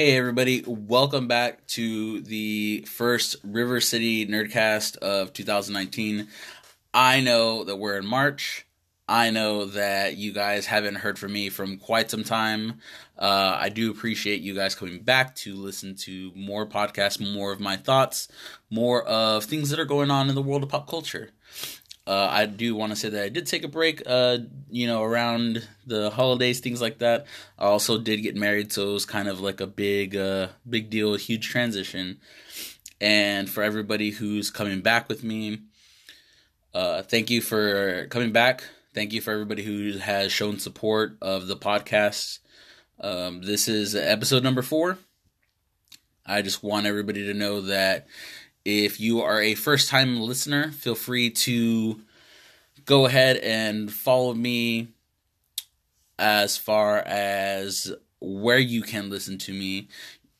Hey, everybody, welcome back to the first River City Nerdcast of 2019. I know that we're in March. I know that you guys haven't heard from me from quite some time. Uh, I do appreciate you guys coming back to listen to more podcasts, more of my thoughts, more of things that are going on in the world of pop culture. Uh, I do want to say that I did take a break, uh, you know, around the holidays, things like that. I also did get married, so it was kind of like a big, uh, big deal, a huge transition. And for everybody who's coming back with me, uh, thank you for coming back. Thank you for everybody who has shown support of the podcast. Um, this is episode number four. I just want everybody to know that if you are a first time listener, feel free to go ahead and follow me as far as where you can listen to me.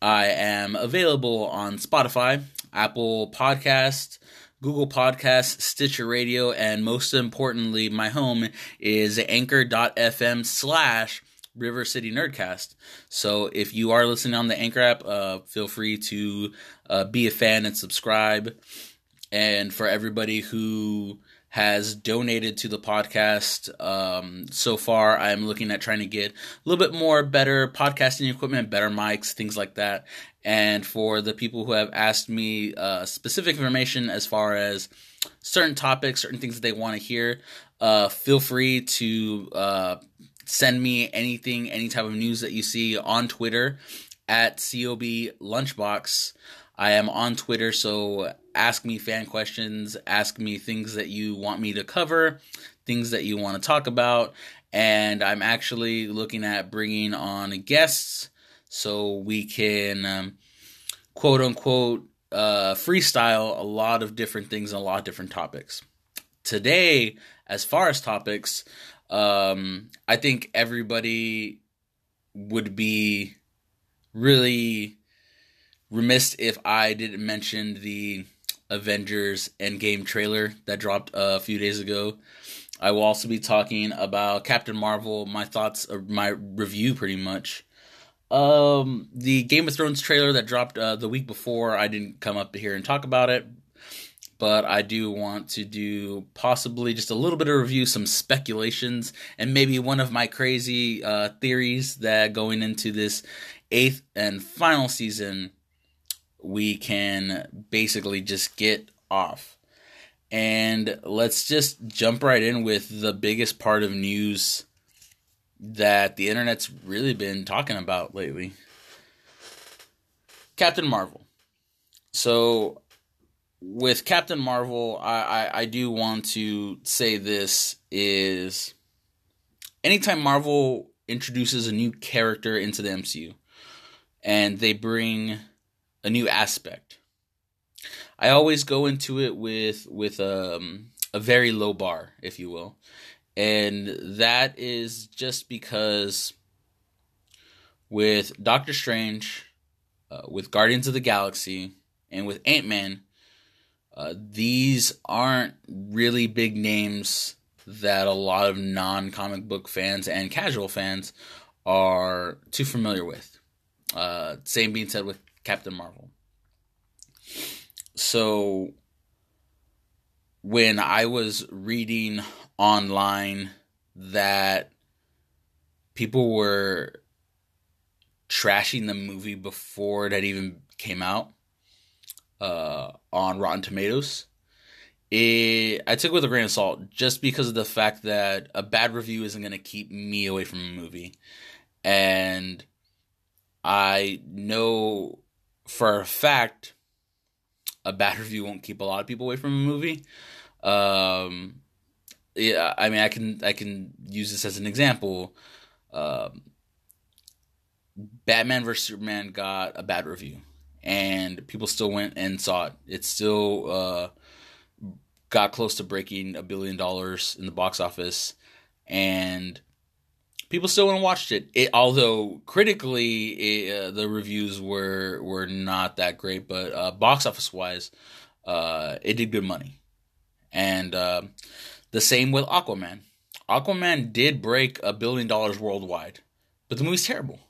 I am available on Spotify, Apple Podcast, Google Podcast, Stitcher Radio, and most importantly, my home is anchor.fm slash River City Nerdcast. So if you are listening on the Anchor app, uh, feel free to uh, be a fan and subscribe. And for everybody who has donated to the podcast um, so far, I'm looking at trying to get a little bit more better podcasting equipment, better mics, things like that. And for the people who have asked me uh, specific information as far as certain topics, certain things that they want to hear, uh, feel free to uh, send me anything, any type of news that you see on Twitter at COB Lunchbox. I am on Twitter, so ask me fan questions, ask me things that you want me to cover, things that you want to talk about, and I'm actually looking at bringing on guests so we can um, quote unquote uh, freestyle a lot of different things and a lot of different topics. Today, as far as topics, um, I think everybody would be really remiss if I didn't mention the Avengers Endgame trailer that dropped a few days ago. I will also be talking about Captain Marvel, my thoughts, my review pretty much. Um, the Game of Thrones trailer that dropped uh, the week before, I didn't come up here and talk about it, but I do want to do possibly just a little bit of review, some speculations, and maybe one of my crazy uh, theories that going into this eighth and final season, we can basically just get off. And let's just jump right in with the biggest part of news that the internet's really been talking about lately Captain Marvel. So with Captain Marvel, I, I, I do want to say this is anytime Marvel introduces a new character into the MCU and they bring a new aspect, I always go into it with with um, a very low bar, if you will, and that is just because with Doctor Strange, uh, with Guardians of the Galaxy, and with Ant Man uh, these aren't really big names that a lot of non comic book fans and casual fans are too familiar with. Uh, same being said with Captain Marvel. So when I was reading online that people were trashing the movie before it had even came out, uh, on Rotten Tomatoes. It, I took it with a grain of salt just because of the fact that a bad review isn't going to keep me away from a movie. And I know for a fact a bad review won't keep a lot of people away from a movie. Um, yeah, I mean, I can I can use this as an example. Um, Batman vs Superman got a bad review and people still went and saw it. It still uh, got close to breaking a billion dollars in the box office, and people still went and watched it. it although critically, it, uh, the reviews were were not that great, but uh, box office wise, uh, it did good money. And uh, the same with Aquaman. Aquaman did break a billion dollars worldwide, but the movie's terrible.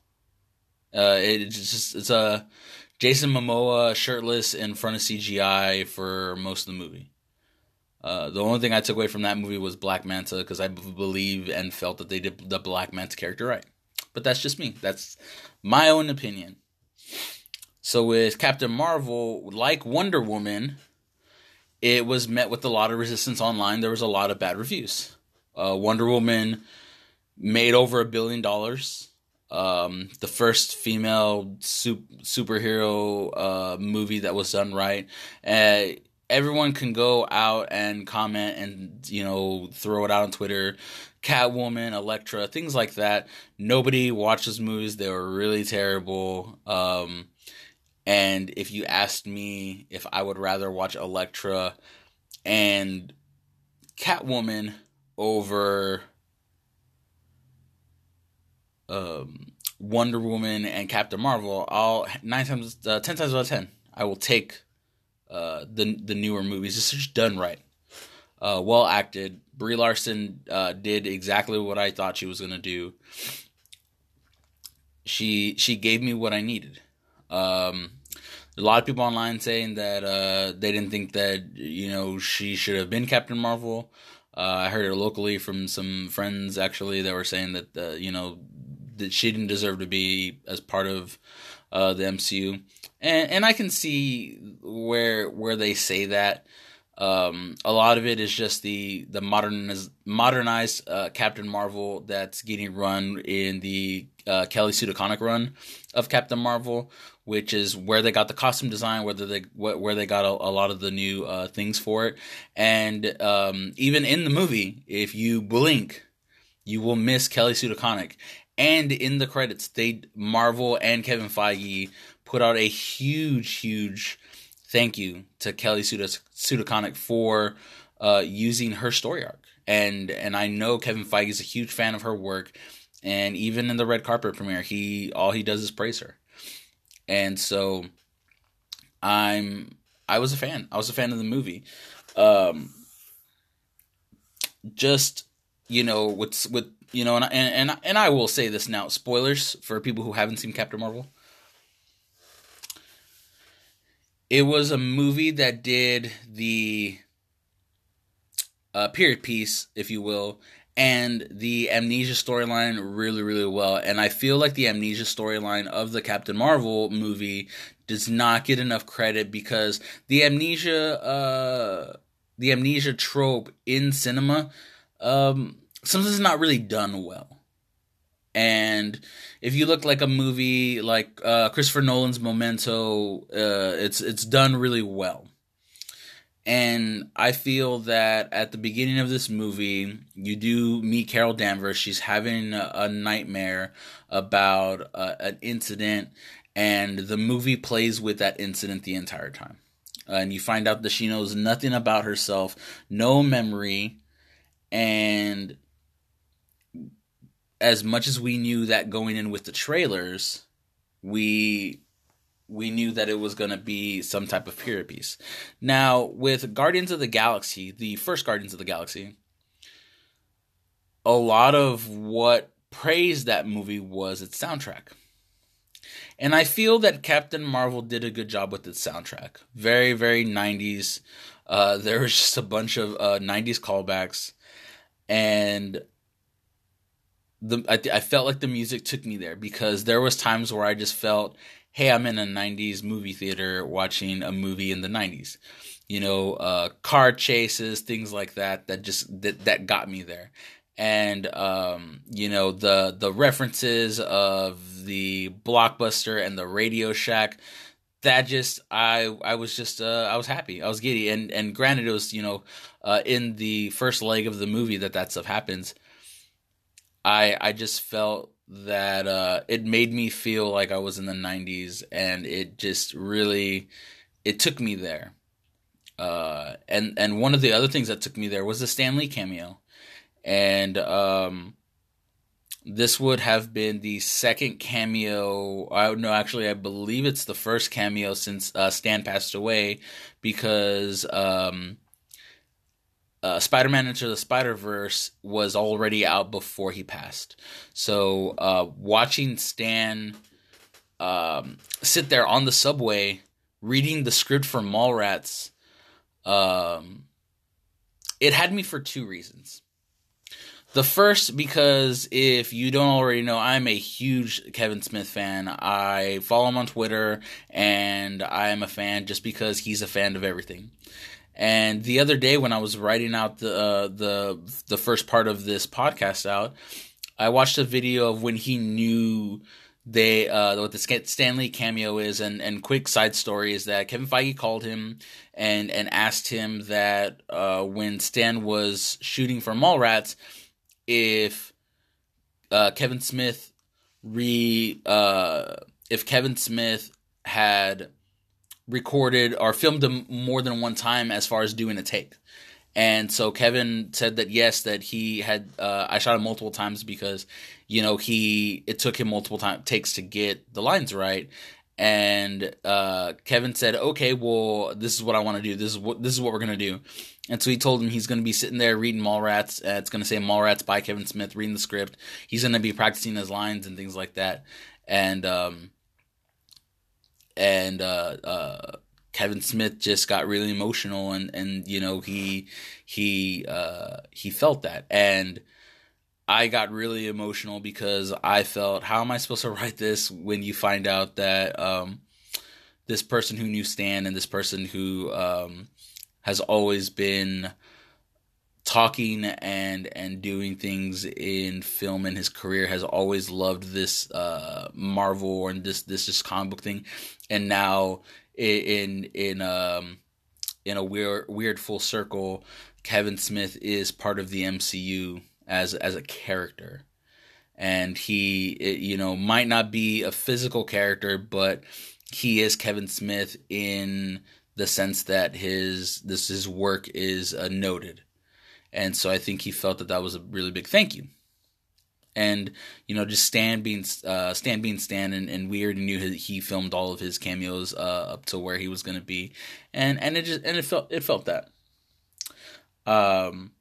Uh, it's just it's a Jason Momoa shirtless in front of CGI for most of the movie. Uh, the only thing I took away from that movie was Black Manta because I b- believe and felt that they did the Black Manta character right. But that's just me. That's my own opinion. So with Captain Marvel, like Wonder Woman, it was met with a lot of resistance online. There was a lot of bad reviews. Uh, Wonder Woman made over a billion dollars. Um, the first female super, superhero uh, movie that was done right. Uh, everyone can go out and comment and you know throw it out on Twitter. Catwoman, Elektra, things like that. Nobody watches movies; they were really terrible. Um, and if you asked me if I would rather watch Elektra and Catwoman over um, Wonder Woman and Captain Marvel, I'll nine times, uh, ten times out of ten, I will take uh, the the newer movies. It's just done right, uh, well acted. Brie Larson uh, did exactly what I thought she was gonna do. She she gave me what I needed. Um, a lot of people online saying that uh, they didn't think that you know she should have been Captain Marvel. Uh, I heard it locally from some friends actually that were saying that you know that she didn't deserve to be as part of uh, the MCU, and and I can see where where they say that. Um, a lot of it is just the the modernized modernized uh, Captain Marvel that's getting run in the uh, Kelly Sue run of Captain Marvel, which is where they got the costume design, whether they where they got a, a lot of the new uh, things for it, and um, even in the movie, if you blink, you will miss Kelly Sue. And in the credits, they Marvel and Kevin Feige put out a huge, huge thank you to Kelly Sue DeConnick for uh, using her story arc. And and I know Kevin Feige is a huge fan of her work, and even in the red carpet premiere, he all he does is praise her. And so, I'm I was a fan. I was a fan of the movie. Um, just you know, with with you know, and and and, and I will say this now: spoilers for people who haven't seen Captain Marvel. It was a movie that did the uh, period piece, if you will, and the amnesia storyline really, really well. And I feel like the amnesia storyline of the Captain Marvel movie does not get enough credit because the amnesia, uh, the amnesia trope in cinema, um, sometimes it's not really done well. And if you look like a movie like uh, Christopher Nolan's Memento, uh, it's it's done really well. And I feel that at the beginning of this movie, you do meet Carol Danvers. She's having a, nightmare about uh, an incident, and the movie plays with that incident the entire time. And you find out that she knows nothing about herself, no memory, and as much as we knew that going in with the trailers, we we knew that it was going to be some type of period piece. Now, with Guardians of the Galaxy, the first Guardians of the Galaxy, a lot of what praised that movie was its soundtrack. And I feel that Captain Marvel did a good job with its soundtrack. Very, very 90s. Uh, there was just a bunch of uh, 90s callbacks. And the I, I felt like the music took me there because there was times where I just felt, hey, I'm in a '90s movie theater watching a movie in the '90s. You know, uh, car chases, things like that. That just that that got me there, and um, you know the the references of the blockbuster and the Radio Shack. That just I I was just uh, I was happy. I was giddy. And and granted it was you know uh, in the first leg of the movie that that stuff happens I I just felt that uh, it made me feel like I was in the '90s, and it just really it took me there. Uh, and and one of the other things that took me there was the Stan Lee cameo, and um, this would have been the second cameo. I no, actually, I believe it's the first cameo since uh, Stan passed away, because um, uh, Spider-Man Into the Spider-Verse was already out before he passed. So uh, watching Stan um, sit there on the subway reading the script for Mallrats, um, it had me for two reasons. The first, because if you don't already know, I'm a huge Kevin Smith fan. I follow him on Twitter, and I am a fan just because he's a fan of everything. And the other day, when I was writing out the uh, the the first part of this podcast out, I watched a video of when he knew they uh, what the Stan Lee cameo is, and and quick side story is that Kevin Feige called him and and asked him that uh, when Stan was shooting for Mallrats if uh, Kevin Smith re uh, if Kevin Smith had recorded or filmed him more than one time as far as doing a take. And so Kevin said that yes, that he had uh, I shot him multiple times because you know he it took him multiple time takes to get the lines right. And uh, Kevin said, "Okay, well, this is what I want to do. This is what this is what we're gonna do." And so he told him he's to be sitting there reading Mallrats. Uh, it's to say Mallrats by Kevin Smith, reading the script. He's to be practicing his lines and things like that. And um, and uh, uh, Kevin Smith just got really emotional, and and you know he he uh, he felt that, and I got really emotional because I felt, how am I supposed to write this when you find out that um, this person who knew Stan and this person who um, has always been talking and and doing things in film in his career has always loved this uh marvel and this this just comic book thing. And now in in um in a weird weird full circle kevin smith is part of the mcu as as a character and he it, you know might not be a physical character but he is kevin smith in the sense that his this his work is uh, noted, and so I think he felt that that was a really big thank you. And you know, just Stan being uh, Stan being Stan, and, and we already knew he filmed all of his cameos uh, up to where he was to be, and and it just and it felt it felt that. Um,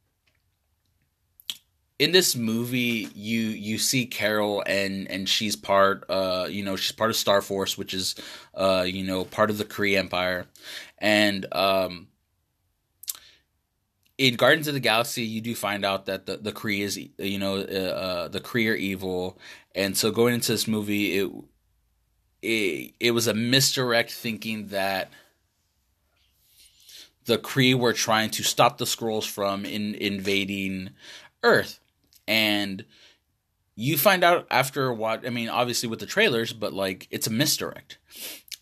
in this movie you you see Carol and and she's part uh you know she's part of Star Force which is uh you know part of the Kree Empire. And um in Guardians of the Galaxy you do find out that the the Kree is you know uh, uh the Kree are evil. And so going into this movie it it it was a misdirect thinking that the Kree were trying to stop the Skrulls from in, invading Earth and you find out after what I mean, obviously with the trailers, but like it's a misdirect.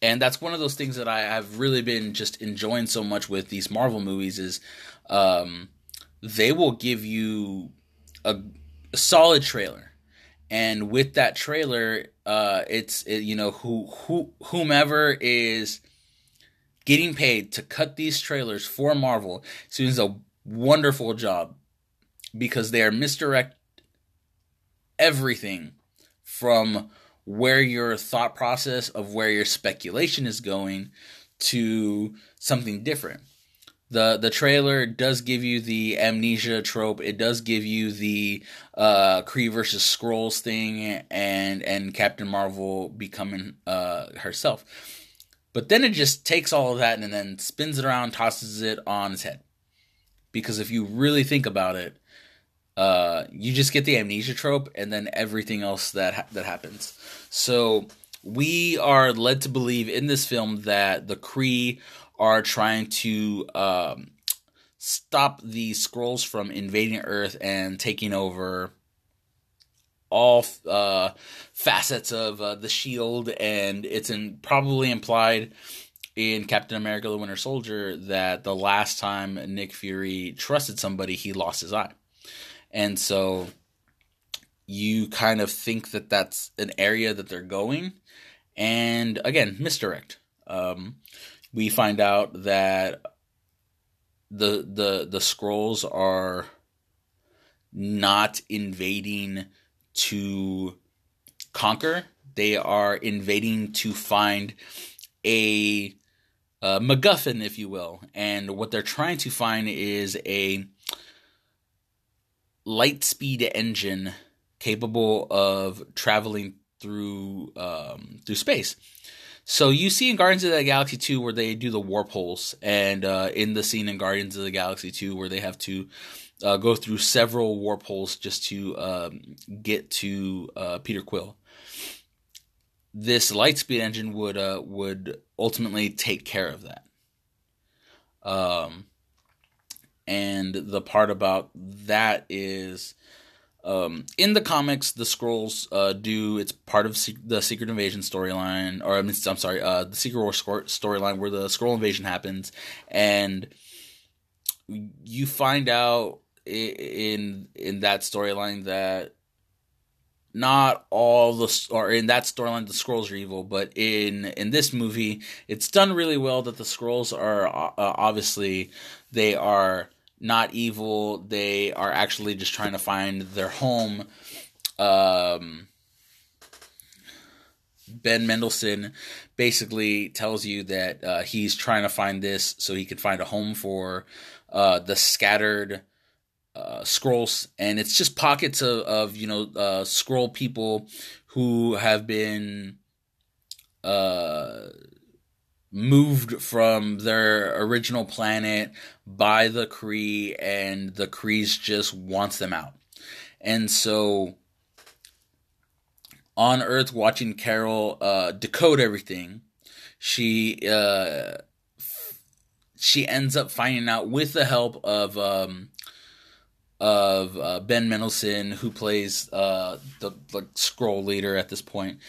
And that's one of those things that I have really been just enjoying so much with these Marvel movies is um, they will give you a, a solid trailer. And with that trailer, uh, it's it, you know who who whomever is getting paid to cut these trailers for Marvel doing a wonderful job because they are misdirect everything from where your thought process of where your speculation is going to something different. The the trailer does give you the amnesia trope. It does give you the uh Kree versus Skrulls thing and and Captain Marvel becoming uh herself. But then it just takes all of that and then spins it around, tosses it on its head. Because if you really think about it, uh, you just get the amnesia trope and then everything else that ha- that happens. So we are led to believe in this film that the Kree are trying to um, stop the Skrulls from invading Earth and taking over all uh, facets of uh, the Shield, and it's in, probably implied in Captain America: The Winter Soldier that the last time Nick Fury trusted somebody, he lost his eye and so you kind of think that that's an area that they're going. And again misdirect. Um, we find out that the the the Skrulls are not invading to conquer. They are invading to find a, a MacGuffin, if you will. And what they're trying to find is a light speed engine capable of traveling through um, through space. So you see in Guardians of the Galaxy 2 where they do the warp holes, and uh, in the scene in Guardians of the Galaxy 2 where they have to uh, go through several warp holes just to um, get to uh, Peter Quill. This Lightspeed engine would uh, would ultimately take care of that. Um, and the part about that is um, in the comics, the Skrulls uh, do. It's part of the Secret Invasion storyline, or I'm sorry, uh, the Secret War storyline where the Skrull invasion happens, and you find out in in that storyline that not all the or in that storyline the Skrulls are evil but in in this movie it's done really well that the Skrulls are uh, obviously they are not evil. They are actually just trying to find their home. Um, ben Mendelsohn basically tells you that uh, he's trying to find this so he can find a home for uh, the scattered uh, Skrulls, and it's just pockets of, of you know uh, Skrull people who have been uh, moved from their original planet by the Kree, and the Krees just wants them out. And so on Earth, watching Carol uh, decode everything, she uh, she ends up finding out with the help of um, of uh, Ben Mendelsohn, who plays uh, the the Skrull leader at this point.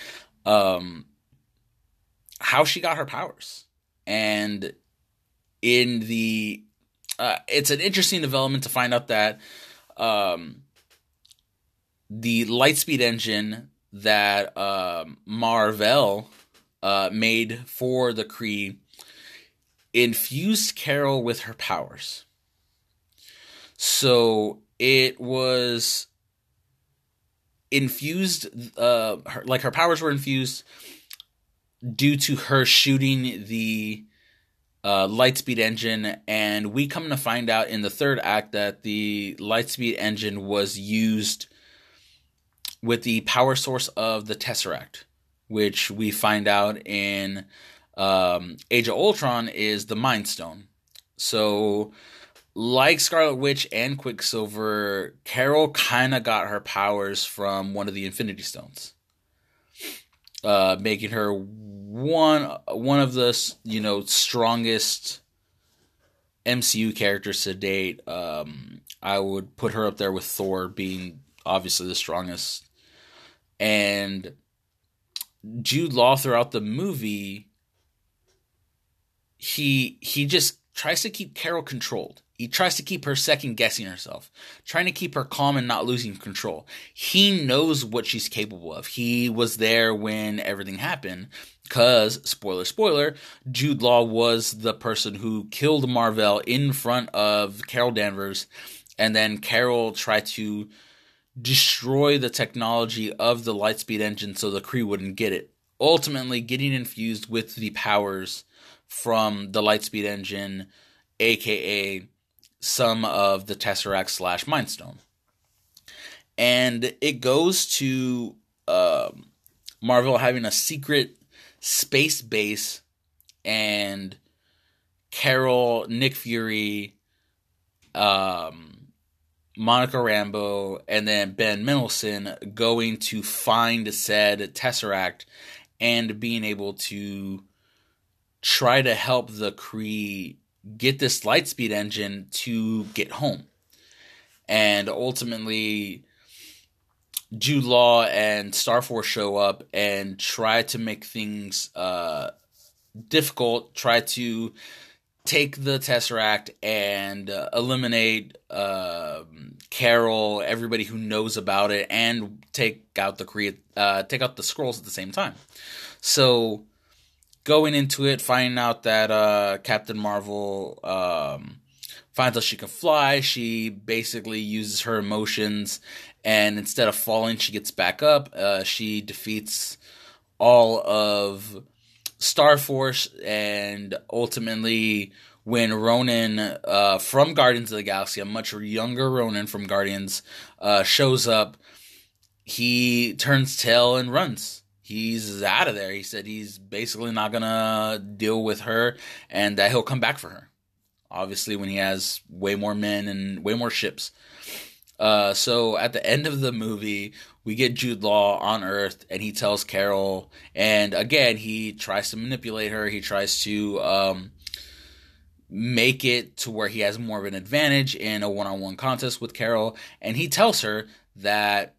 Um, how she got her powers. And in the uh, it's an interesting development to find out that um, the Lightspeed engine that um, Mar-Vell uh, made for the Kree infused Carol with her powers. So it was infused, uh, her, like her powers were infused due to her shooting the uh, Lightspeed engine, and we come to find out in the third act that the Lightspeed engine was used with the power source of the Tesseract, which we find out in um, Age of Ultron is the Mind Stone. So, like Scarlet Witch and Quicksilver, Carol kind of got her powers from one of the Infinity Stones uh, making her one one of the you know strongest MCU characters to date. Um, I would put her up there with Thor being obviously the strongest, and Jude Law throughout the movie. He he just tries to keep Carol controlled. He tries to keep her second guessing herself, trying to keep her calm and not losing control. He knows what she's capable of. He was there when everything happened. Because, spoiler, spoiler, Jude Law was the person who killed Mar-Vell in front of Carol Danvers, and then Carol tried to destroy the technology of the Lightspeed engine so the Kree wouldn't get it. Ultimately, getting infused with the powers from the Lightspeed engine, aka some of the Tesseract slash Mind Stone. And it goes to uh, Mar-Vell having a secret space base and Carol, Nick Fury, um, Monica Rambeau, and then Ben Mendelsohn going to find said Tesseract and being able to try to help the Kree get this Lightspeed engine to get home. And ultimately, Jude Law and Starforce show up and try to make things uh, difficult, try to take the Tesseract and uh, eliminate uh, Carol, everybody who knows about it, and take out the Kree, uh, take out the Skrulls at the same time. So going into it, finding out that uh, Captain Marvel um, finds out she can fly. She basically uses her emotions, and instead of falling, she gets back up. Uh, she defeats all of Star Force, and ultimately, when Ronan uh, from Guardians of the Galaxy, a much younger Ronan from Guardians, uh, shows up he turns tail and runs. He's out of there. He said he's basically not gonna deal with her, and that he'll come back for her. Obviously, when he has way more men and way more ships. Uh, so at the end of the movie, we get Jude Law on Earth, and he tells Carol, and again he tries to manipulate her. He tries to um, make it to where he has more of an advantage in a one-on-one contest with Carol, and he tells her that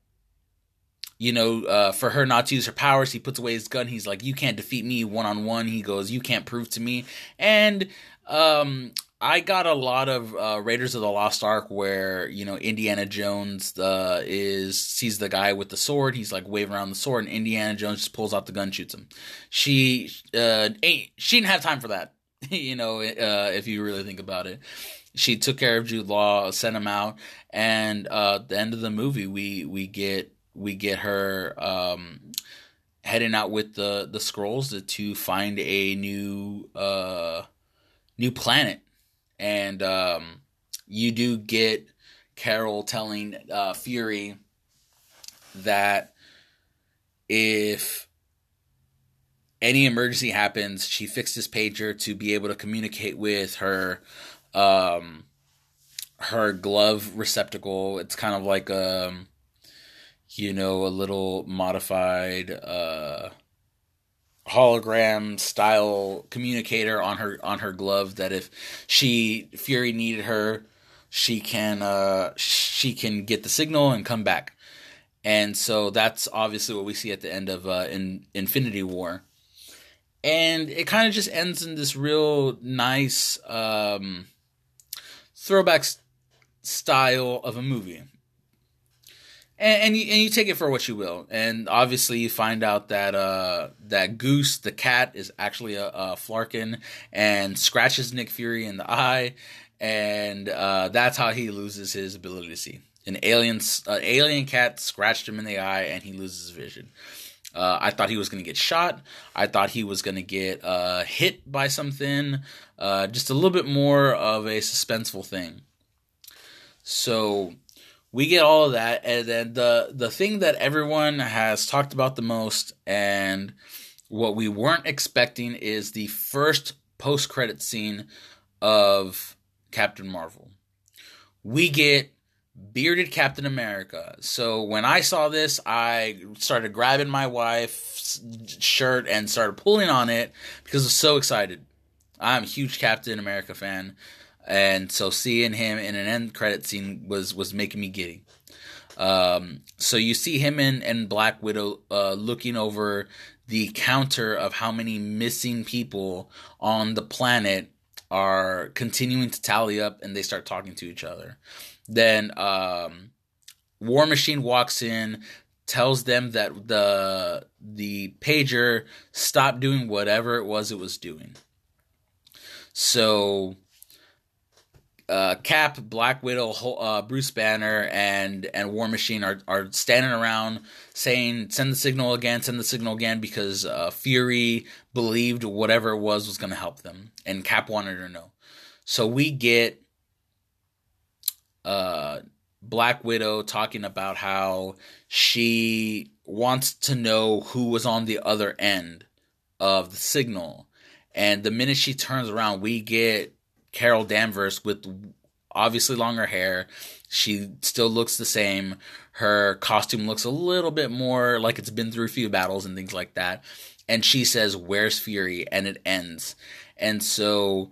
you know, uh, for her not to use her powers, he puts away his gun. He's like, "You can't defeat me one on one." He goes, "You can't prove to me." And um, I got a lot of uh, Raiders of the Lost Ark where you know Indiana Jones uh, is sees the guy with the sword. He's like waving around the sword, and Indiana Jones just pulls out the gun, shoots him. She uh, ain't she didn't have time for that. you know, uh, if you really think about it, she took care of Jude Law, sent him out, and uh, at the end of the movie, we we get we get her um, heading out with the the Skrulls to, to find a new uh, new planet and um, you do get Carol telling uh, Fury that if any emergency happens, she fixed his pager to be able to communicate with her um, her glove receptacle. It's kind of like a um, you know a little modified uh, hologram style communicator on her on her glove that if she Fury needed her, she can uh she can get the signal and come back. And so that's obviously what we see at the end of uh, in Infinity War. And it kind of just ends in this real nice um, throwback style of a movie and, and you and you take it for what you will. And obviously, you find out that uh, that Goose, the cat, is actually a, a Flerken and scratches Nick Fury in the eye, and uh, that's how he loses his ability to see. An alien, uh, alien cat scratched him in the eye, and he loses vision. Uh, I thought he was going to get shot. I thought he was going to get uh, hit by something. Uh, just a little bit more of a suspenseful thing. So we get all of that and then the the thing that everyone has talked about the most and what we weren't expecting is the first post credit scene of Captain Marvel. We get bearded Captain America. So when I saw this, I started grabbing my wife's shirt and started pulling on it because I was so excited. I'm a huge Captain America fan and so seeing him in an end credit scene was was making me giddy. Um, so you see him in, and Black Widow uh, looking over the counter of how many missing people on the planet are continuing to tally up, and they start talking to each other. Then um, War Machine walks in, tells them that the the pager stopped doing whatever it was it was doing. So uh, Cap, Black Widow, uh, Bruce Banner, and and War Machine are are standing around saying, "Send the signal again, send the signal again," because uh, Fury believed whatever it was was going to help them, and Cap wanted to know. So we get uh, Black Widow talking about how she wants to know who was on the other end of the signal, and the minute she turns around, we get Carol Danvers with obviously longer hair. She still looks the same. Her costume looks a little bit more like it's been through a few battles and things like that. And she says, "Where's Fury?" and it ends. And so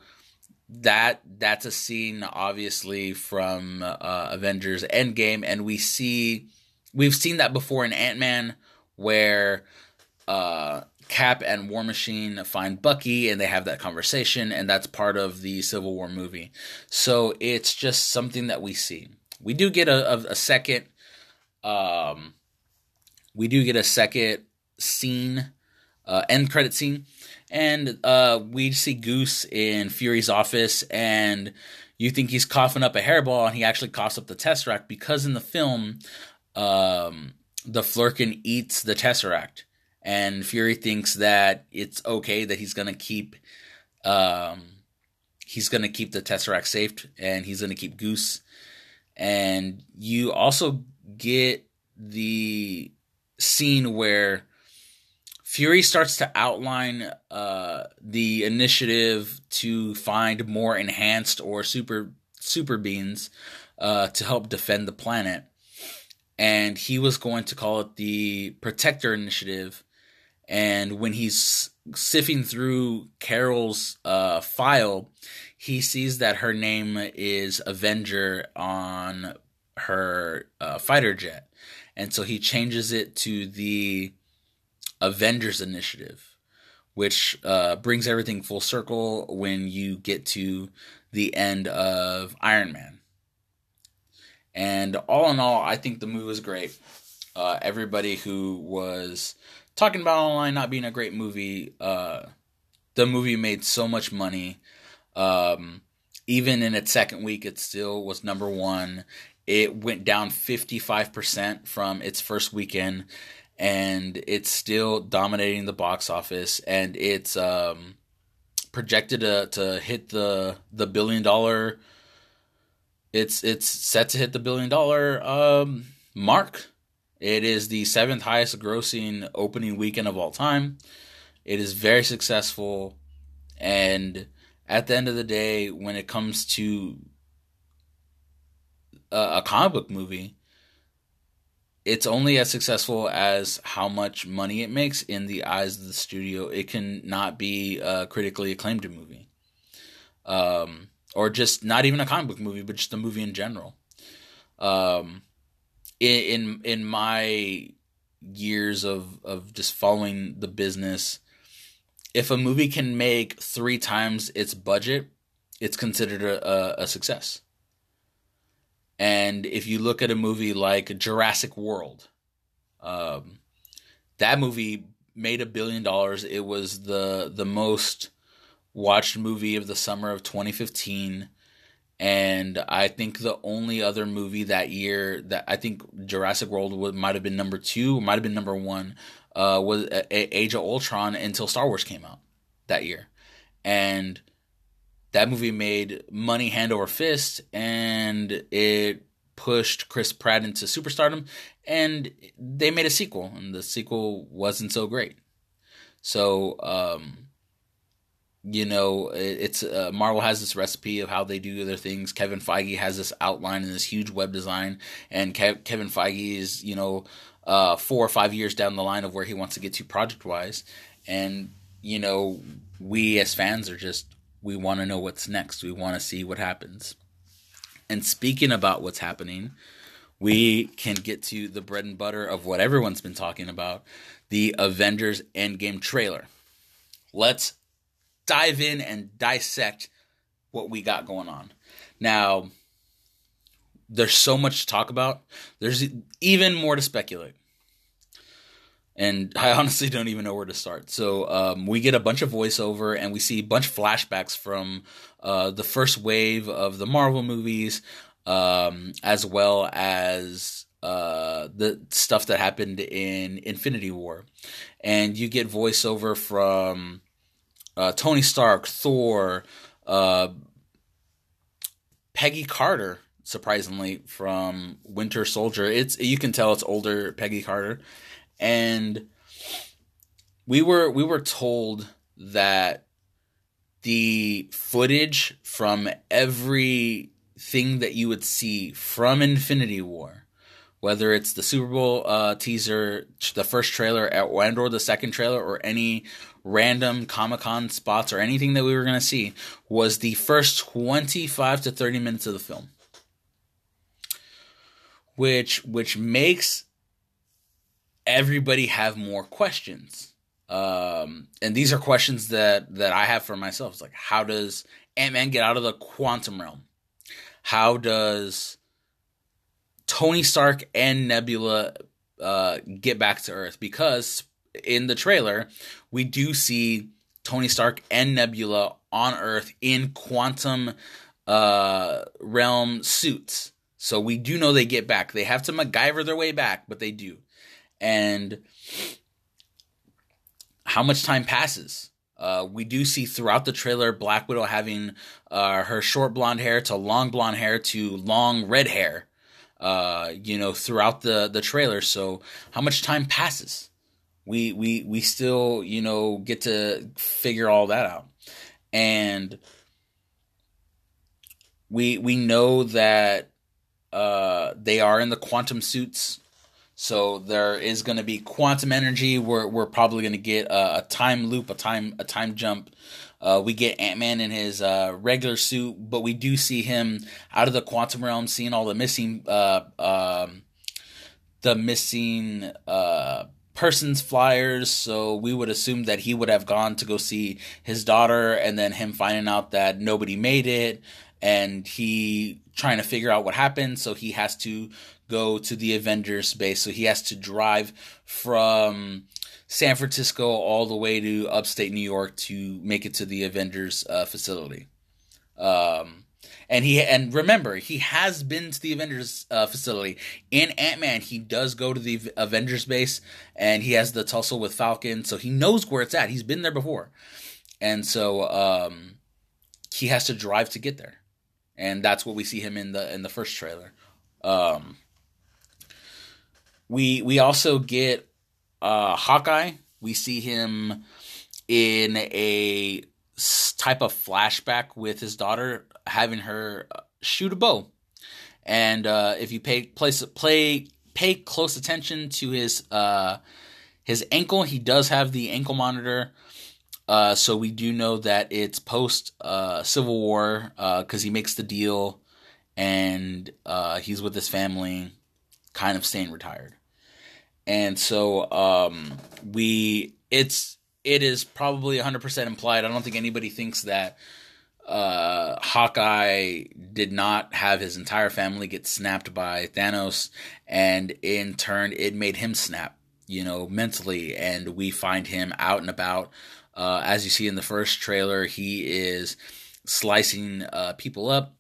that that's a scene obviously from uh, Avengers Endgame and we see we've seen that before in Ant-Man where uh Cap and War Machine find Bucky and they have that conversation, and that's part of the Civil War movie. So it's just something that we see. We do get a, a, a second, um, we do get a second scene, uh, end credit scene, and uh, we see Goose in Fury's office, and you think he's coughing up a hairball, and he actually coughs up the Tesseract because in the film, um, the Flerken eats the Tesseract and Fury thinks that it's okay that he's gonna keep, um, he's gonna keep the Tesseract safe, and he's gonna keep Goose. And you also get the scene where Fury starts to outline uh, the initiative to find more enhanced or super super beings uh, to help defend the planet, and he was going to call it the Protector Initiative. And when he's sifting through Carol's uh, file, he sees that her name is Avenger on her uh, fighter jet, and so he changes it to the Avengers Initiative, which uh, brings everything full circle when you get to the end of Iron Man. And all in all, I think the movie was great. Uh, everybody who was talking about online not being a great movie, uh, the movie made so much money. Um, even in its second week, it still was number one. It went down 55% from its first weekend, and it's still dominating the box office. And it's um, projected to, to hit the the billion dollar. It's it's set to hit the billion dollar um, mark. It is the seventh highest grossing opening weekend of all time. It is very successful, and at the end of the day, when it comes to a, a comic book movie, it's only as successful as how much money it makes in the eyes of the studio. It can not be a critically acclaimed movie, um, or just not even a comic book movie, but just a movie in general. Um, in in, my years of of just following the business, if a movie can make three times its budget, it's considered a, a, a success. And if you look at a movie like Jurassic World, um, that movie made a billion dollars. It was the the most watched movie of the summer of 2015 and I think the only other movie that year that I think Jurassic World might have been number two, might have been number one, uh, was Age of Ultron until Star Wars came out that year, and that movie made money hand over fist, and it pushed Chris Pratt into superstardom, and they made a sequel, and the sequel wasn't so great. So, um, you know, it's uh, Marvel has this recipe of how they do their things. Kevin Feige has this outline in this huge web design, and Kev- Kevin Feige is, you know, uh, four or five years down the line of where he wants to get to project wise, and you know, we as fans are just we want to know what's next. We want to see what happens. And speaking about what's happening, we can get to the bread and butter of what everyone's been talking about the Avengers Endgame trailer. Let's dive in and dissect what we got going on. Now, there's so much to talk about, there's even more to speculate and I honestly don't even know where to start. So um, we get a bunch of voiceover, and we see a bunch of flashbacks from uh, the first wave of the Marvel movies, um, as well as uh, the stuff that happened in Infinity War, and you get voiceover from uh, Tony Stark, Thor, uh, Peggy Carter. Surprisingly, from Winter Soldier, it's you can tell it's older Peggy Carter and we were we were told that the footage from everything that you would see from Infinity War, whether it's the Super Bowl uh, teaser, the first trailer, and or the second trailer, or any random Comic Con spots or anything that we were going to see, was the first twenty five to thirty minutes of the film, which which makes everybody have more questions. Um, and these are questions that that I have for myself. It's like, how does Ant Man get out of the quantum realm? How does Tony Stark and Nebula uh, get back to Earth? Because in the trailer, we do see Tony Stark and Nebula on Earth in quantum uh, realm suits. So we do know they get back. They have to MacGyver their way back, but they do and how much time passes. Uh, we do see throughout the trailer Black Widow having uh, her short blonde hair to long blonde hair to long red hair. uh, you know, throughout the the trailer. So how much time passes? We we we still you know get to figure all that out, and we we know that uh, they are in the quantum suits. So there is going to be quantum energy. We're we're probably going to get a, a, time loop, a time a time jump. Uh, we get Ant Man in his uh, regular suit, but we do see him out of the quantum realm, seeing all the missing, uh, um, the missing uh, persons flyers. So we would assume that he would have gone to go see his daughter, and then him finding out that nobody made it and he trying to figure out what happened so he has to go to the avengers base so he has to drive from san francisco all the way to upstate new york to make it to the avengers uh, facility um, and he and remember he has been to the avengers uh, facility in ant-man he does go to the avengers base and he has the tussle with falcon so he knows where it's at he's been there before and so um, he has to drive to get there and that's what we see him in the in the first trailer. Um, we we also get uh, Hawkeye. We see him in a type of flashback with his daughter, having her uh, shoot a bow. And uh, if you pay place play pay close attention to his uh, his ankle, he does have the ankle monitor uh, so we do know that it's post uh, Civil War because uh, he makes the deal and he's with his family, kind of staying retired. And so um, we it's it is probably 100% implied. I don't think anybody thinks that uh, Hawkeye did not have his entire family get snapped by Thanos, and in turn, it made him snap, you know, mentally. And we find him out and about uh, as you see in the first trailer, he is slicing uh, people up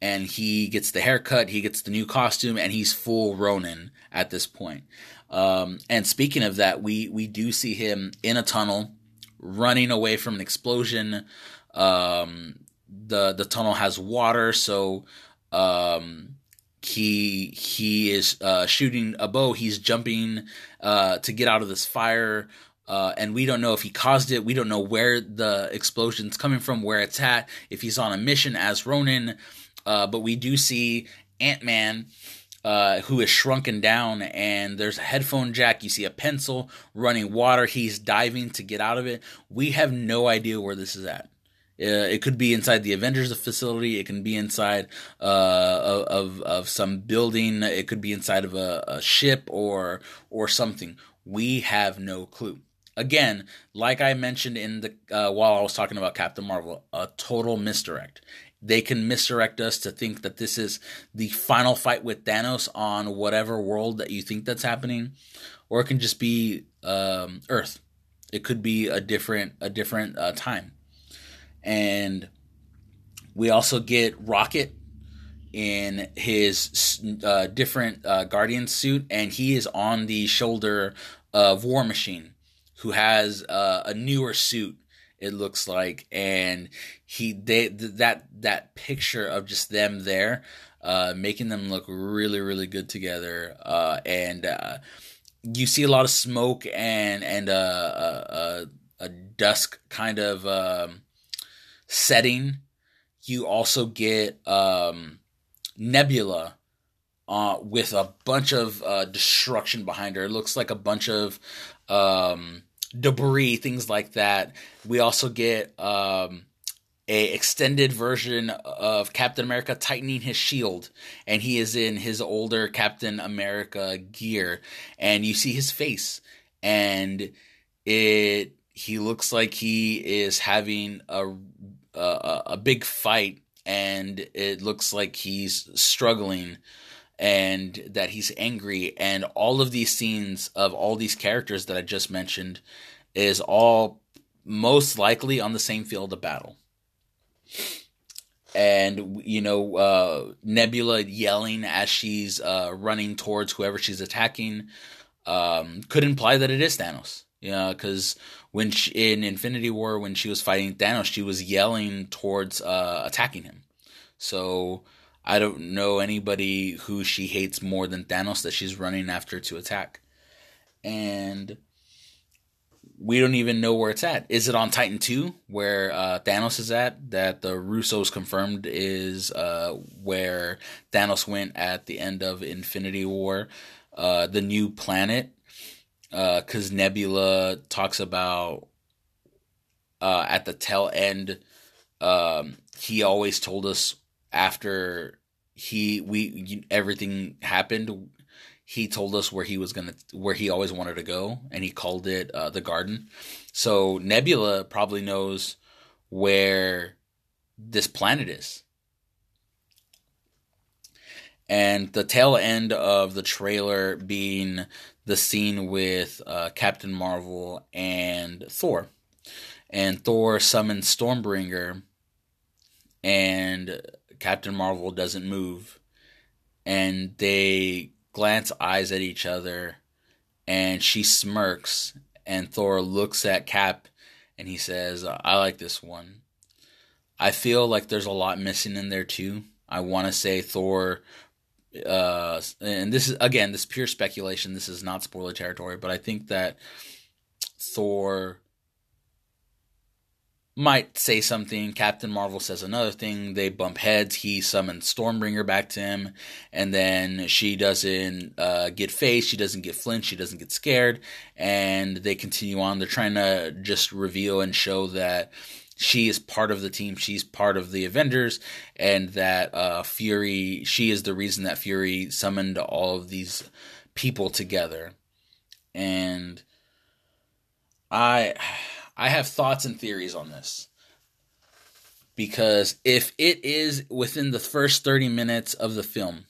and he gets the haircut, he gets the new costume, and he's full Ronin at this point. Um, and speaking of that, we, we do see him in a tunnel running away from an explosion. Um, the the tunnel has water, so um, he he is uh, shooting a bow. He's jumping uh, to get out of this fire. Uh, and we don't know if he caused it. We don't know where the explosion's coming from, where it's at, if he's on a mission as Ronin. Uh, but we do see Ant Man, uh, who is shrunken down, and there's a headphone jack. You see a pencil running water. He's diving to get out of it. We have no idea where this is at. Uh, it could be inside the Avengers facility. It can be inside uh, of of some building. It could be inside of a, a ship or or something. We have no clue again, like I mentioned in the uh, while I was talking about Captain Marvel, a total misdirect. They can misdirect us to think that this is the final fight with Thanos on whatever world that you think that's happening, or it can just be um, Earth. It could be a different a different uh, time, and we also get Rocket in his uh, different uh, Guardian suit, and he is on the shoulder of War Machine who has uh, a newer suit it looks like and he they that that picture of just them there uh, making them look really really good together uh, and uh, you see a lot of smoke and and uh, a, a, dusk kind of um, setting you also get um, nebula uh, with a bunch of uh, destruction behind her. It looks like a bunch of um, debris, things like that. We also get um, a extended version of Captain America tightening his shield, and he is in his older Captain America gear, and you see his face, and it he looks like he is having a a, a big fight, and it looks like he's struggling and that he's angry and all of these scenes of all these characters that I just mentioned is all most likely on the same field of battle. And you know, uh, Nebula yelling as she's uh, running towards whoever she's attacking um, could imply that it is Thanos. Yeah, because when she, in Infinity War, when she was fighting Thanos, she was yelling towards uh, attacking him. So I don't know anybody who she hates more than Thanos that she's running after to attack. And we don't even know where it's at. Is it on Titan 2 where uh, Thanos is at? That the Russos confirmed is uh, where Thanos went at the end of Infinity War, uh, the new planet. Because uh, Nebula talks about uh, at the tail end, um, he always told us after he we everything happened he told us where he was gonna where he always wanted to go and he called it uh, the garden. So nebula probably knows where this planet is. And the tail end of the trailer being the scene with uh, captain marvel and thor. And thor summons stormbringer and captain marvel doesn't move. And they glance eyes at each other and she smirks and Thor looks at Cap and he says, "I like this one." I feel like there's a lot missing in there too. I want to say Thor uh and this is again this is pure speculation. This is not spoiler territory, but I think that Thor might say something. Captain Marvel says another thing. They bump heads. He summons Stormbringer back to him, and then she doesn't uh, get phased. She doesn't get flinched. She doesn't get scared, and they continue on. They're trying to just reveal and show that she is part of the team. She's part of the Avengers, and that uh, Fury. She is the reason that Fury summoned all of these people together, and I. I have thoughts and theories on this. Because if it is within the first 30 minutes of the film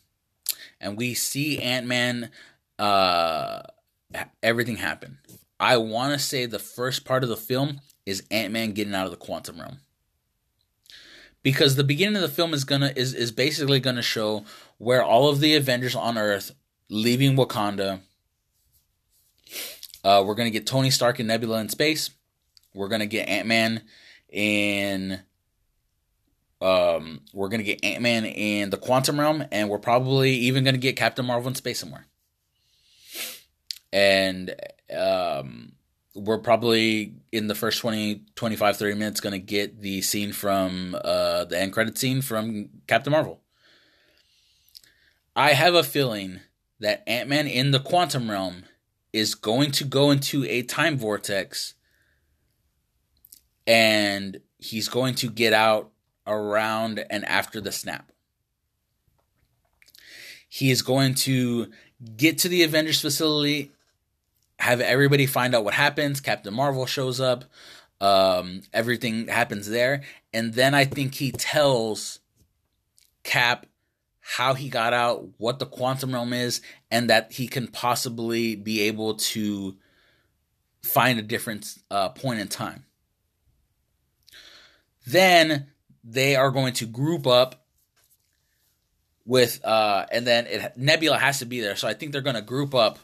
and we see Ant Man, uh, everything happen, I want to say the first part of the film is Ant Man getting out of the quantum realm. Because the beginning of the film is gonna is, is basically gonna show where all of the Avengers on Earth leaving Wakanda. Uh, we're gonna get Tony Stark and Nebula in space. We're gonna get Ant Man in. Um, we're gonna get Ant Man in the quantum realm, and we're probably even gonna get Captain Marvel in space somewhere. And um, we're probably in the first 20, 25, 30 minutes gonna get the scene from uh, the end credit scene from Captain Marvel. I have a feeling that Ant Man in the quantum realm is going to go into a time vortex and he's going to get out around and after the snap. He is going to get to the Avengers facility, have everybody find out what happens. Captain Marvel shows up. Um, everything happens there. And then I think he tells Cap how he got out, what the quantum realm is, and that he can possibly be able to find a different uh, point in time. Then they are going to group up with uh and then it Nebula has to be there. So I think they're going to group up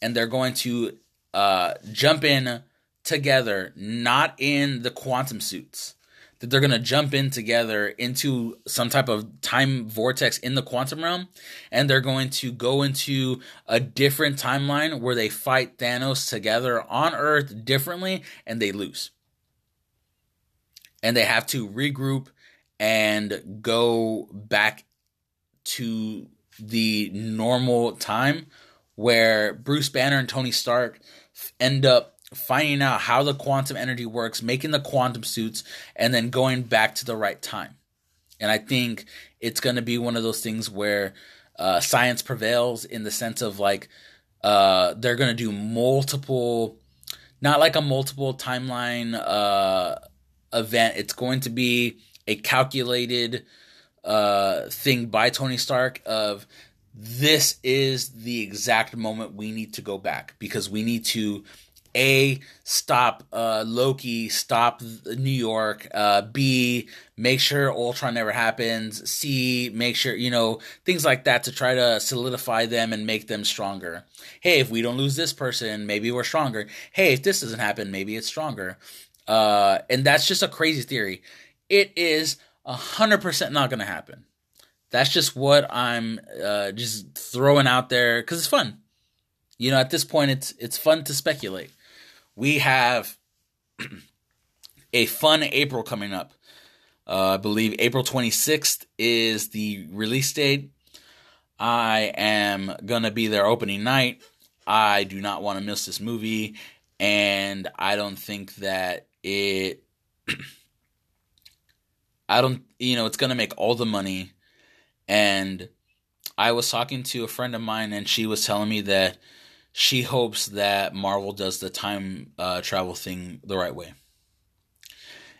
and they're going to uh jump in together, not in the quantum suits. That they're going to jump in together into some type of time vortex in the quantum realm and they're going to go into a different timeline where they fight Thanos together on Earth differently and they lose and they have to regroup and go back to the normal time where Bruce Banner and Tony Stark end up finding out how the quantum energy works, making the quantum suits, and then going back to the right time. And I think it's going to be one of those things where uh, science prevails in the sense of like uh, they're going to do multiple, not like a multiple timeline uh, event. It's going to be a calculated uh, thing by Tony Stark of this is the exact moment we need to go back because we need to a stop uh, Loki, stop New York. Uh, B make sure Ultron never happens. C make sure you know things like that to try to solidify them and make them stronger. Hey, if we don't lose this person, maybe we're stronger. Hey, if this doesn't happen, maybe it's stronger. Uh, and that's just a crazy theory. It is a 100% not going to happen. That's just what I'm uh, just throwing out there because it's fun. You know, at this point, it's it's fun to speculate. We have a fun April coming up. Uh, I believe April 26th is the release date. I am gonna be there opening night. I do not want to miss this movie, and I don't think that it. I don't, you know, it's gonna make all the money, and I was talking to a friend of mine, and she was telling me that she hopes that Marvel does the time uh, travel thing the right way.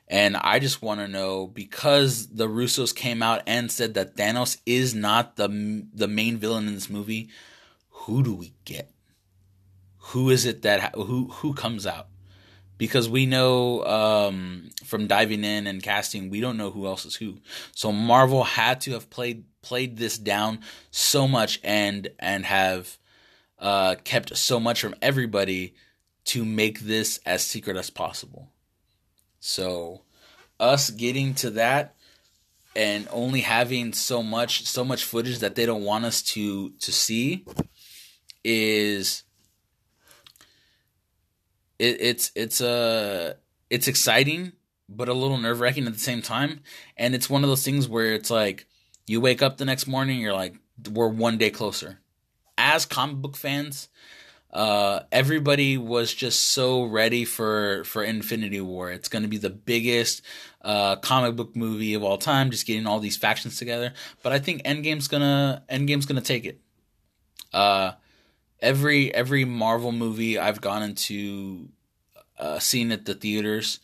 And I just want to know because the Russos came out and said that Thanos is not the the main villain in this movie, who do we get? Who is it that who who comes out? Because we know um, from diving in and casting, we don't know who else is who. So Marvel had to have played played this down so much and and have uh, kept so much from everybody to make this as secret as possible. So, us getting to that and only having so much so much footage that they don't want us to to see is it, it's it's uh, it's exciting but a little nerve wracking at the same time. And it's one of those things where it's like you wake up the next morning, you're like, we're one day closer. As comic book fans, uh, everybody was just so ready for for Infinity War. It's going to be the biggest uh, comic book movie of all time. Just getting all these factions together. But I think Endgame's gonna Endgame's gonna take it. Uh, every every Marvel movie I've gone into uh, seen at the theaters.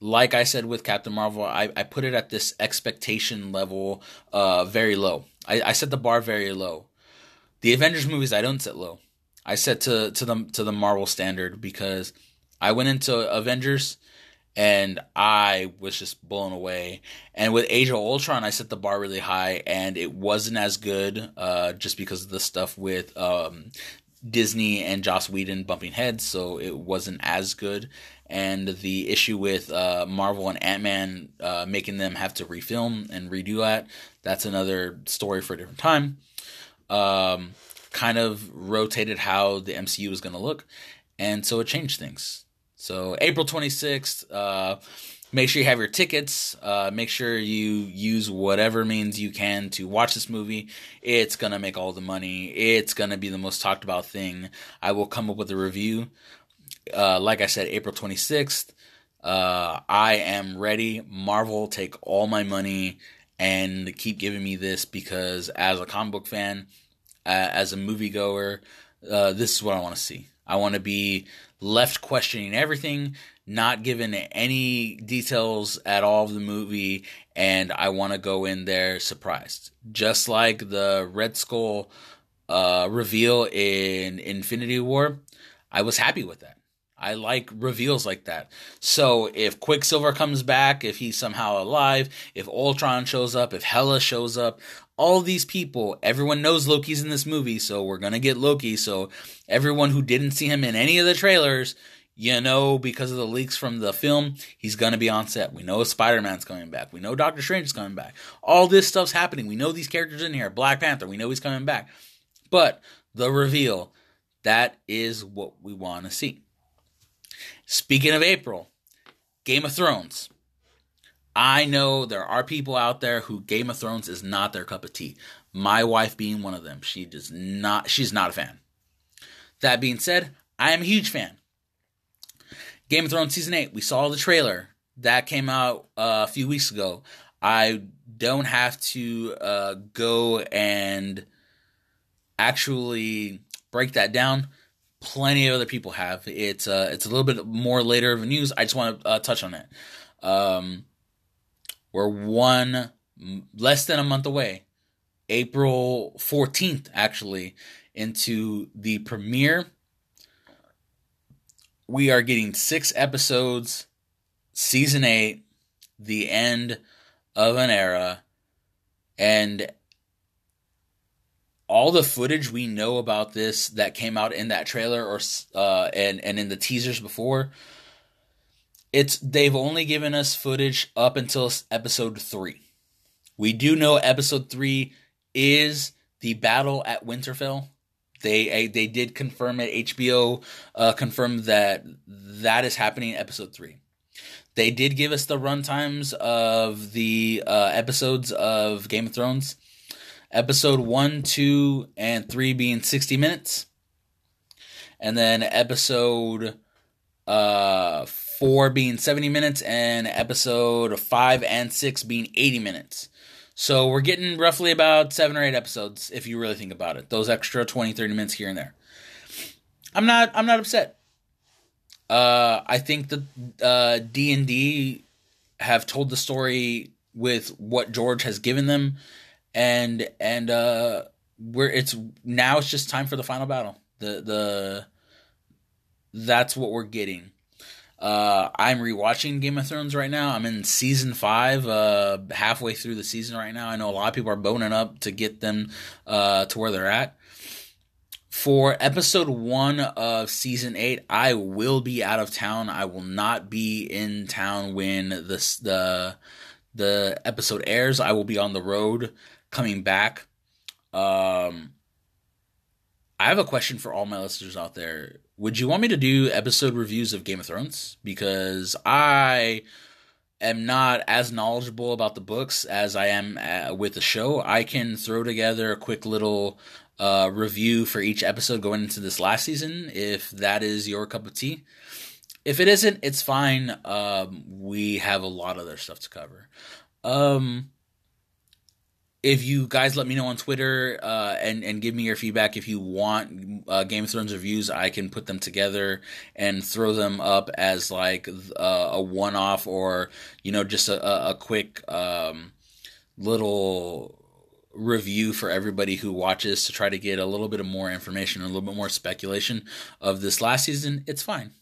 Like I said with Captain Marvel, I, I put it at this expectation level uh, very low. I, I set the bar very low. The Avengers movies I don't set low. I set to to the to the Marvel standard because I went into Avengers and I was just blown away. And with Age of Ultron, I set the bar really high, and it wasn't as good uh, just because of the stuff with um, Disney and Joss Whedon bumping heads, so it wasn't as good. And the issue with uh, Marvel and Ant Man uh, making them have to refilm and redo that, that's another story for a different time. Um, kind of rotated how the MCU was going to look, and so it changed things. So April 26th, uh, make sure you have your tickets. Uh, make sure you use whatever means you can to watch this movie. It's gonna make all the money. It's gonna be the most talked about thing. I will come up with a review. Uh, like I said, April 26th. Uh, I am ready. Marvel, take all my money and keep giving me this because as a comic book fan, as a moviegoer, uh, this is what I want to see. I want to be left questioning everything, not given any details at all of the movie, and I want to go in there surprised. Just like the Red Skull uh, reveal in Infinity War, I was happy with that. I like reveals like that. So if Quicksilver comes back, if he's somehow alive, if Ultron shows up, if Hela shows up, all these people, everyone knows Loki's in this movie, so we're gonna get Loki. So everyone who didn't see him in any of the trailers, you know, because of the leaks from the film, he's gonna be on set. We know Spider Man's coming back. We know Doctor Strange is coming back. All this stuff's happening. We know these characters in here. Black Panther, we know he's coming back. But the reveal, that is what we want to see. Speaking of April, Game of Thrones. I know there are people out there who Game of Thrones is not their cup of tea. My wife being one of them. She does not she's not a fan. That being said, I am a huge fan. Game of Thrones season 8, we saw the trailer. That came out uh, a few weeks ago. I don't have to uh, go and actually break that down. Plenty of other people have. It's uh, it's a little bit more later of news. I just want to uh, touch on it. Um, we're one less than a month away, April 14th, actually, into the premiere. We are getting six episodes, season eight, the end of an era, and all the footage we know about this that came out in that trailer or uh, and and in the teasers before it's they've only given us footage up until episode three. We do know episode three is the battle at Winterfell. They they did confirm it. HBO uh, confirmed that that is happening in episode three. They did give us the runtimes of the uh, episodes of Game of Thrones. Episode one, two, and three being sixty minutes, and then episode uh, four being seventy minutes, and episode five and six being eighty minutes. So we're getting roughly about seven or eight episodes if you really think about it. Those extra 20, 30 minutes here and there. I'm not I'm not upset. Uh, I think that uh, D and D have told the story with what George has given them, and and uh, where it's now it's just time for the final battle. The the that's what we're getting. Uh, I'm rewatching Game of Thrones right now. I'm in season five, uh, halfway through the season right now. I know a lot of people are boning up to get them uh, to where they're at. For episode one of season eight, I will be out of town. I will not be in town when this the the episode airs. I will be on the road coming back. Um, I have a question for all my listeners out there would you want me to do episode reviews of Game of Thrones? Because I am not as knowledgeable about the books as I am uh, with the show. I can throw together a quick little uh, review for each episode going into this last season if that is your cup of tea. If it isn't, it's fine. Um, we have a lot of other stuff to cover. Um, if you guys let me know on Twitter uh, and and give me your feedback if you want uh, Game of Thrones reviews, I can put them together and throw them up as like uh, a one off or you know just a, a quick um, little review for everybody who watches to try to get a little bit of more information, a little bit more speculation of this last season. It's fine.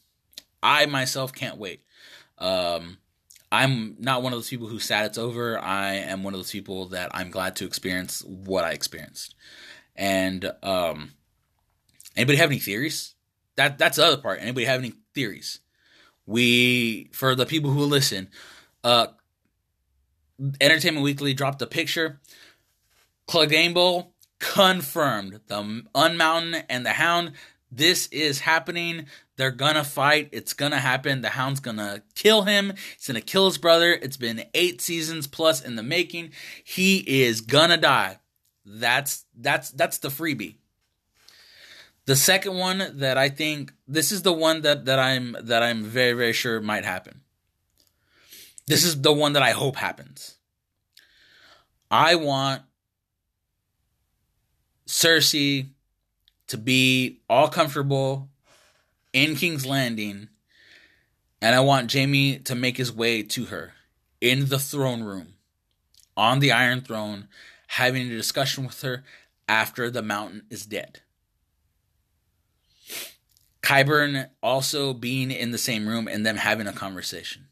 I myself can't wait. Um, I'm not one of those people who sad it's over. I am one of those people that I'm glad to experience what I experienced. And um, anybody have any theories? That that's the other part. Anybody have any theories? We for the people who listen, uh, Entertainment Weekly dropped a picture. Clegane confirmed the Unmountain and the Hound. This is happening. They're gonna fight. It's gonna happen. The Hound's gonna kill him. He's gonna kill his brother. It's been eight seasons plus in the making. He is gonna die. That's that's that's the freebie. The second one that I think this is the one that, that I'm that I'm very, very sure might happen. This is the one that I hope happens. I want Cersei to be all comfortable in King's Landing, and I want Jaime to make his way to her in the throne room, on the Iron Throne, having a discussion with her after the mountain is dead. Qyburn also being in the same room and them having a conversation.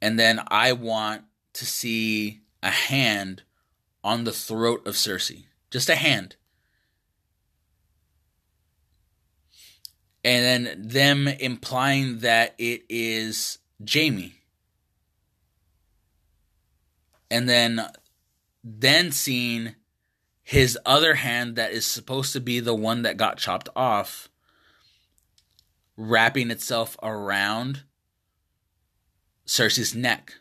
And then I want to see a hand on the throat of Cersei. Just a hand. And then them implying that it is Jaime. And then then seeing his other hand that is supposed to be the one that got chopped off wrapping itself around Cersei's neck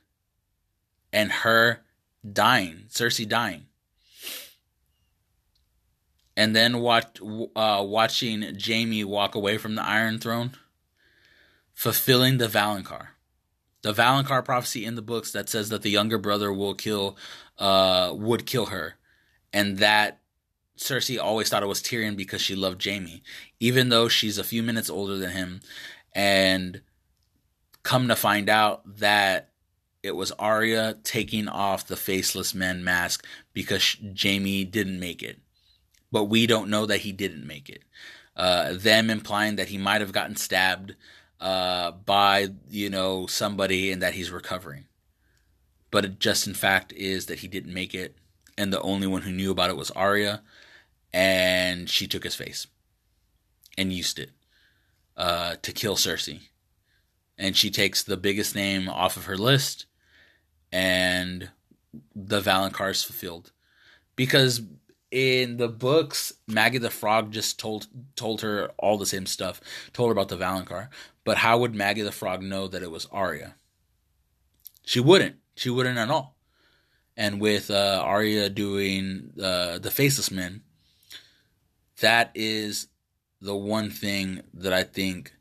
and her dying, Cersei dying and then watch, uh, watching Jaime walk away from the Iron Throne, fulfilling the Valonqar. The Valonqar prophecy in the books that says that the younger brother will kill, uh, would kill her, and that Cersei always thought it was Tyrion because she loved Jaime, even though she's a few minutes older than him, and come to find out that it was Arya taking off the faceless man mask because Jaime didn't make it but we don't know that he didn't make it. Uh, them implying that he might have gotten stabbed uh, by you know somebody and that he's recovering, but it just in fact is that he didn't make it, and the only one who knew about it was Arya, and she took his face and used it uh, to kill Cersei, and she takes the biggest name off of her list and the Valonqar is fulfilled. Because in the books, Maggie the Frog just told told her all the same stuff, told her about the Valonqar. But how would Maggie the Frog know that it was Arya? She wouldn't. She wouldn't at all. And with uh, Arya doing uh, the Faceless Men, that is the one thing that I think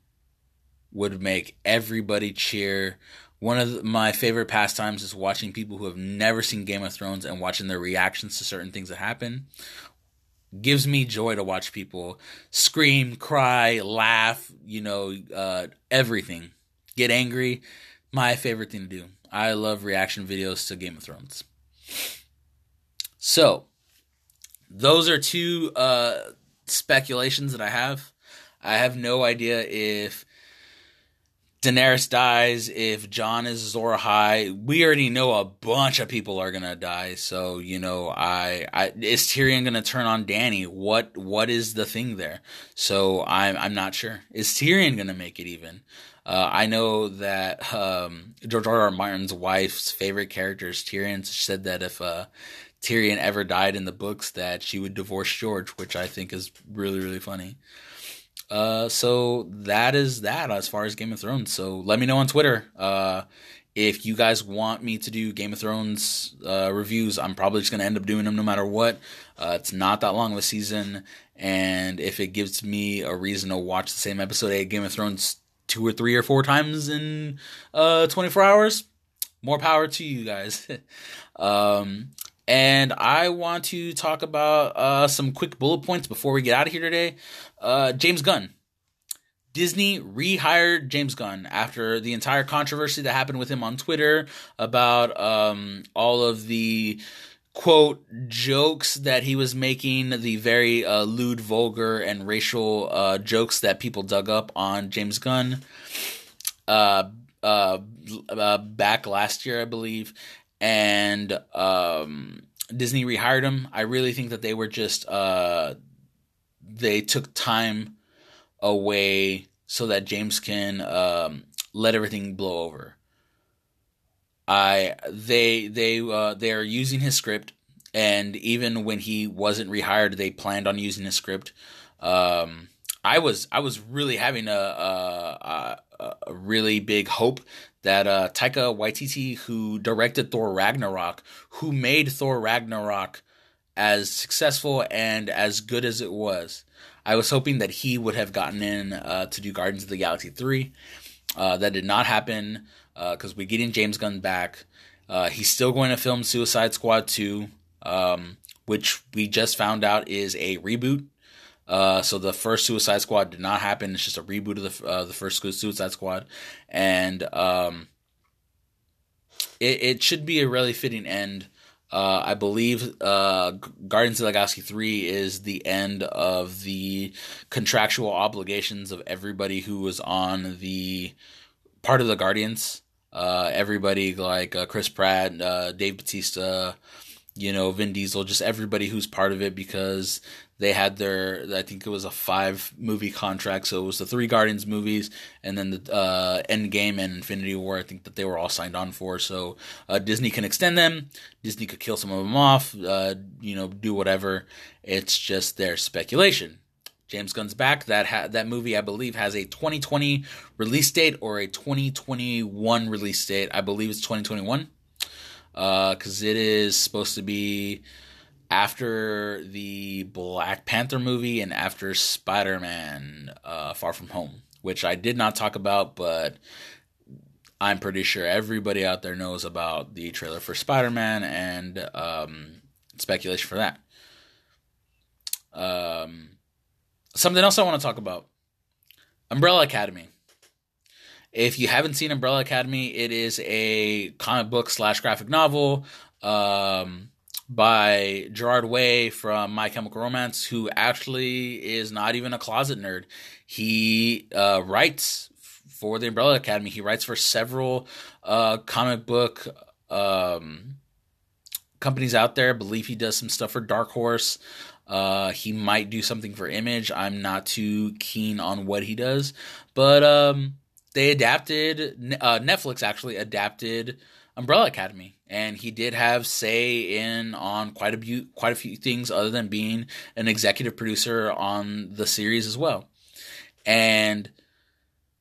would make everybody cheer. One of my favorite pastimes is watching people who have never seen Game of Thrones and watching their reactions to certain things that happen. Gives me joy to watch people scream, cry, laugh, you know, uh, everything. Get angry. My favorite thing to do. I love reaction videos to Game of Thrones. So, those are two uh, speculations that I have. I have no idea if Daenerys dies, if Jon is Azor Ahai. We already know a bunch of people are gonna die. So you know, I, I is Tyrion gonna turn on Dany? What what is the thing there? So I'm I'm not sure. Is Tyrion gonna make it even? Uh, I know that um, George R. R. Martin's wife's favorite character is Tyrion. She said that if uh, Tyrion ever died in the books, that she would divorce George, which I think is really really funny. Uh, so that is that as far as Game of Thrones. So let me know on Twitter. Uh, if you guys want me to do Game of Thrones uh, reviews, I'm probably just going to end up doing them no matter what. Uh, it's not that long of a season, and if it gives me a reason to watch the same episode of Game of Thrones two or three or four times in uh, 24 hours, more power to you guys. um, and I want to talk about uh, some quick bullet points before we get out of here today. Uh, James Gunn. Disney rehired James Gunn after the entire controversy that happened with him on Twitter about um, all of the quote jokes that he was making, the very uh, lewd, vulgar, and racial uh, jokes that people dug up on James Gunn. Uh, uh, uh back last year, I believe, and um, Disney rehired him. I really think that they were just uh, they took time away so that James can um, let everything blow over. I they they uh, they are using his script, and even when he wasn't rehired, they planned on using his script. Um, I was I was really having a, a, a, a really big hope that uh, Taika Waititi, who directed Thor Ragnarok, who made Thor Ragnarok as successful and as good as it was, I was hoping that he would have gotten in uh, to do Guardians of the Galaxy 3. Uh, that did not happen because uh, we're getting James Gunn back. Uh, he's still going to film Suicide Squad 2, um, which we just found out is a reboot. Uh, so the first Suicide Squad did not happen. It's just a reboot of the uh, the first Suicide Squad, and um, it, it should be a really fitting end. Uh, I believe uh, Guardians of the Galaxy 3 is the end of the contractual obligations of everybody who was on the part of the Guardians. Uh, everybody like uh, Chris Pratt, uh, Dave Bautista, you know, Vin Diesel, just everybody who's part of it because they had their I think it was a five movie contract, so it was the three Guardians movies and then the uh, Endgame and Infinity War. I think that they were all signed on for. So uh, Disney can extend them. Disney could kill some of them off. Uh, you know, do whatever. It's just their speculation. James Gunn's back. That ha- that movie, I believe, has a 2020 release date or a 2021 release date. I believe it's 2021 because uh, it is supposed to be after the Black Panther movie and after Spider Man uh, Far From Home, which I did not talk about, but I'm pretty sure everybody out there knows about the trailer for Spider Man and um, speculation for that. Um, something else I want to talk about Umbrella Academy. If you haven't seen Umbrella Academy, it is a comic book slash graphic novel. Um, by Gerard Way from My Chemical Romance, who actually is not even a closet nerd. He uh, writes for the Umbrella Academy. He writes for several uh, comic book um, companies out there. I believe he does some stuff for Dark Horse. Uh, he might do something for Image. I'm not too keen on what he does, but um, they adapted. Uh, Netflix actually adapted Umbrella Academy, and he did have say in on quite a few quite a few things other than being an executive producer on the series as well. And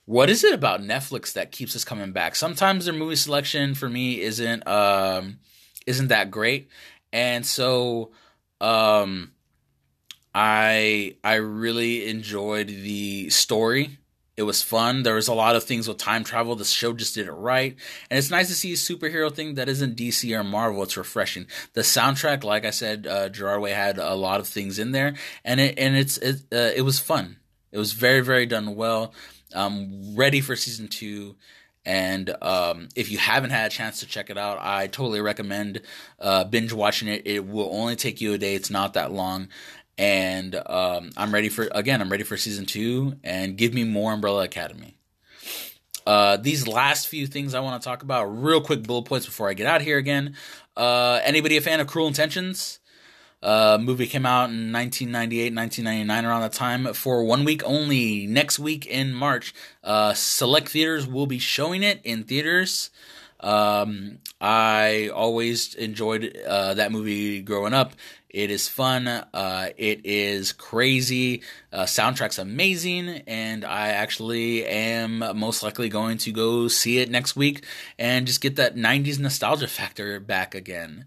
what is it about Netflix that keeps us coming back? Sometimes their movie selection for me isn't um isn't that great. And so um I I really enjoyed the story it was fun. There was a lot of things with time travel. The show just did it right. And it's nice to see a superhero thing that isn't DC or Marvel. It's refreshing. The soundtrack, like I said, uh, Gerard Way had a lot of things in there, and it and it's it uh, it was fun. It was very very done well. Um, ready for season two. And um, if you haven't had a chance to check it out, I totally recommend uh, binge watching it. It will only take you a day. It's not that long and um, I'm ready for again. I'm ready for season two, and give me more Umbrella Academy. Uh, these last few things I want to talk about, real quick bullet points before I get out here again. Uh, anybody a fan of Cruel Intentions? Uh, movie came out in 1998, 1999, around that time for one week only. Next week in March, uh, select theaters will be showing it in theaters. Um, I always enjoyed uh, that movie growing up. It is fun. Uh, it is crazy. Uh, soundtrack's amazing, and I actually am most likely going to go see it next week and just get that '90s nostalgia factor back again.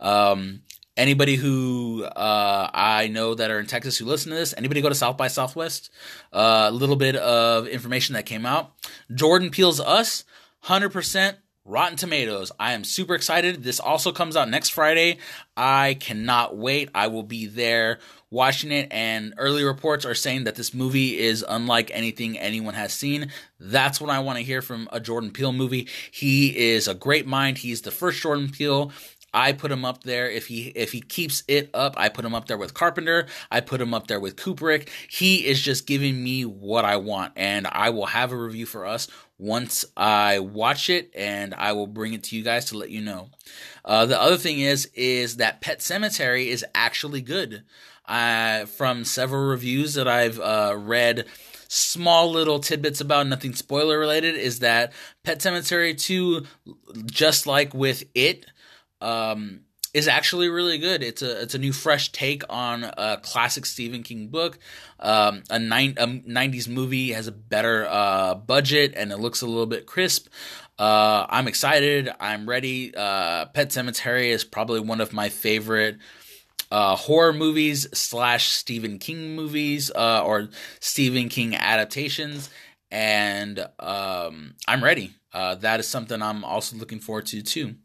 Um, anybody who uh, I know that are in Texas who listen to this, anybody go to South by Southwest? Uh, a little bit of information that came out. Jordan Peele's Us, hundred percent Rotten Tomatoes. I am super excited. This also comes out next Friday. I cannot wait. I will be there watching it, and early reports are saying that this movie is unlike anything anyone has seen. That's what I want to hear from a Jordan Peele movie. He is a great mind. He's the first Jordan Peele I put him up there. If he if he keeps it up, I put him up there with Carpenter. I put him up there with Kubrick. He is just giving me what I want, and I will have a review for us once I watch it, and I will bring it to you guys to let you know. Uh, the other thing is is that Pet Sematary is actually good. Uh, from several reviews that I've uh, read small little tidbits about nothing spoiler related is that Pet Sematary 2 just like with it um, is actually really good. It's a it's a new fresh take on a classic Stephen King book. Um, a, nine, a 90s movie has a better uh, budget and it looks a little bit crisp. Uh, I'm excited. I'm ready. Uh, Pet Sematary is probably one of my favorite uh, horror movies slash Stephen King movies uh, or Stephen King adaptations, and um, I'm ready. Uh, that is something I'm also looking forward to too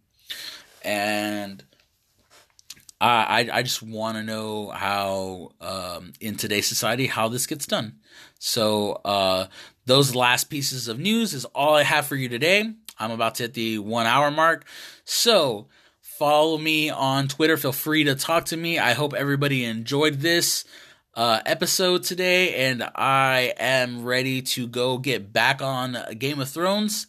and I I just want to know how um, in today's society how this gets done. So uh, those last pieces of news is all I have for you today. I'm about to hit the one hour mark, so follow me on Twitter. Feel free to talk to me. I hope everybody enjoyed this uh, episode today, and I am ready to go get back on Game of Thrones.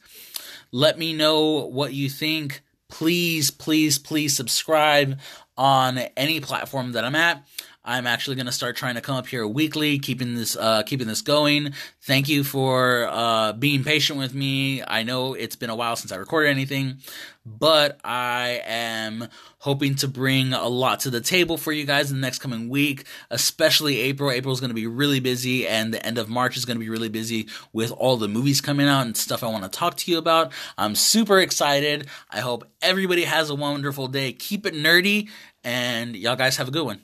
Let me know what you think please, please, please subscribe on any platform that I'm at. I'm actually going to start trying to come up here weekly, keeping this uh, keeping this going. Thank you for uh, being patient with me. I know it's been a while since I recorded anything, but I am hoping to bring a lot to the table for you guys in the next coming week, especially April. April is going to be really busy, and the end of March is going to be really busy with all the movies coming out and stuff I want to talk to you about. I'm super excited. I hope everybody has a wonderful day. Keep it nerdy, and y'all guys have a good one.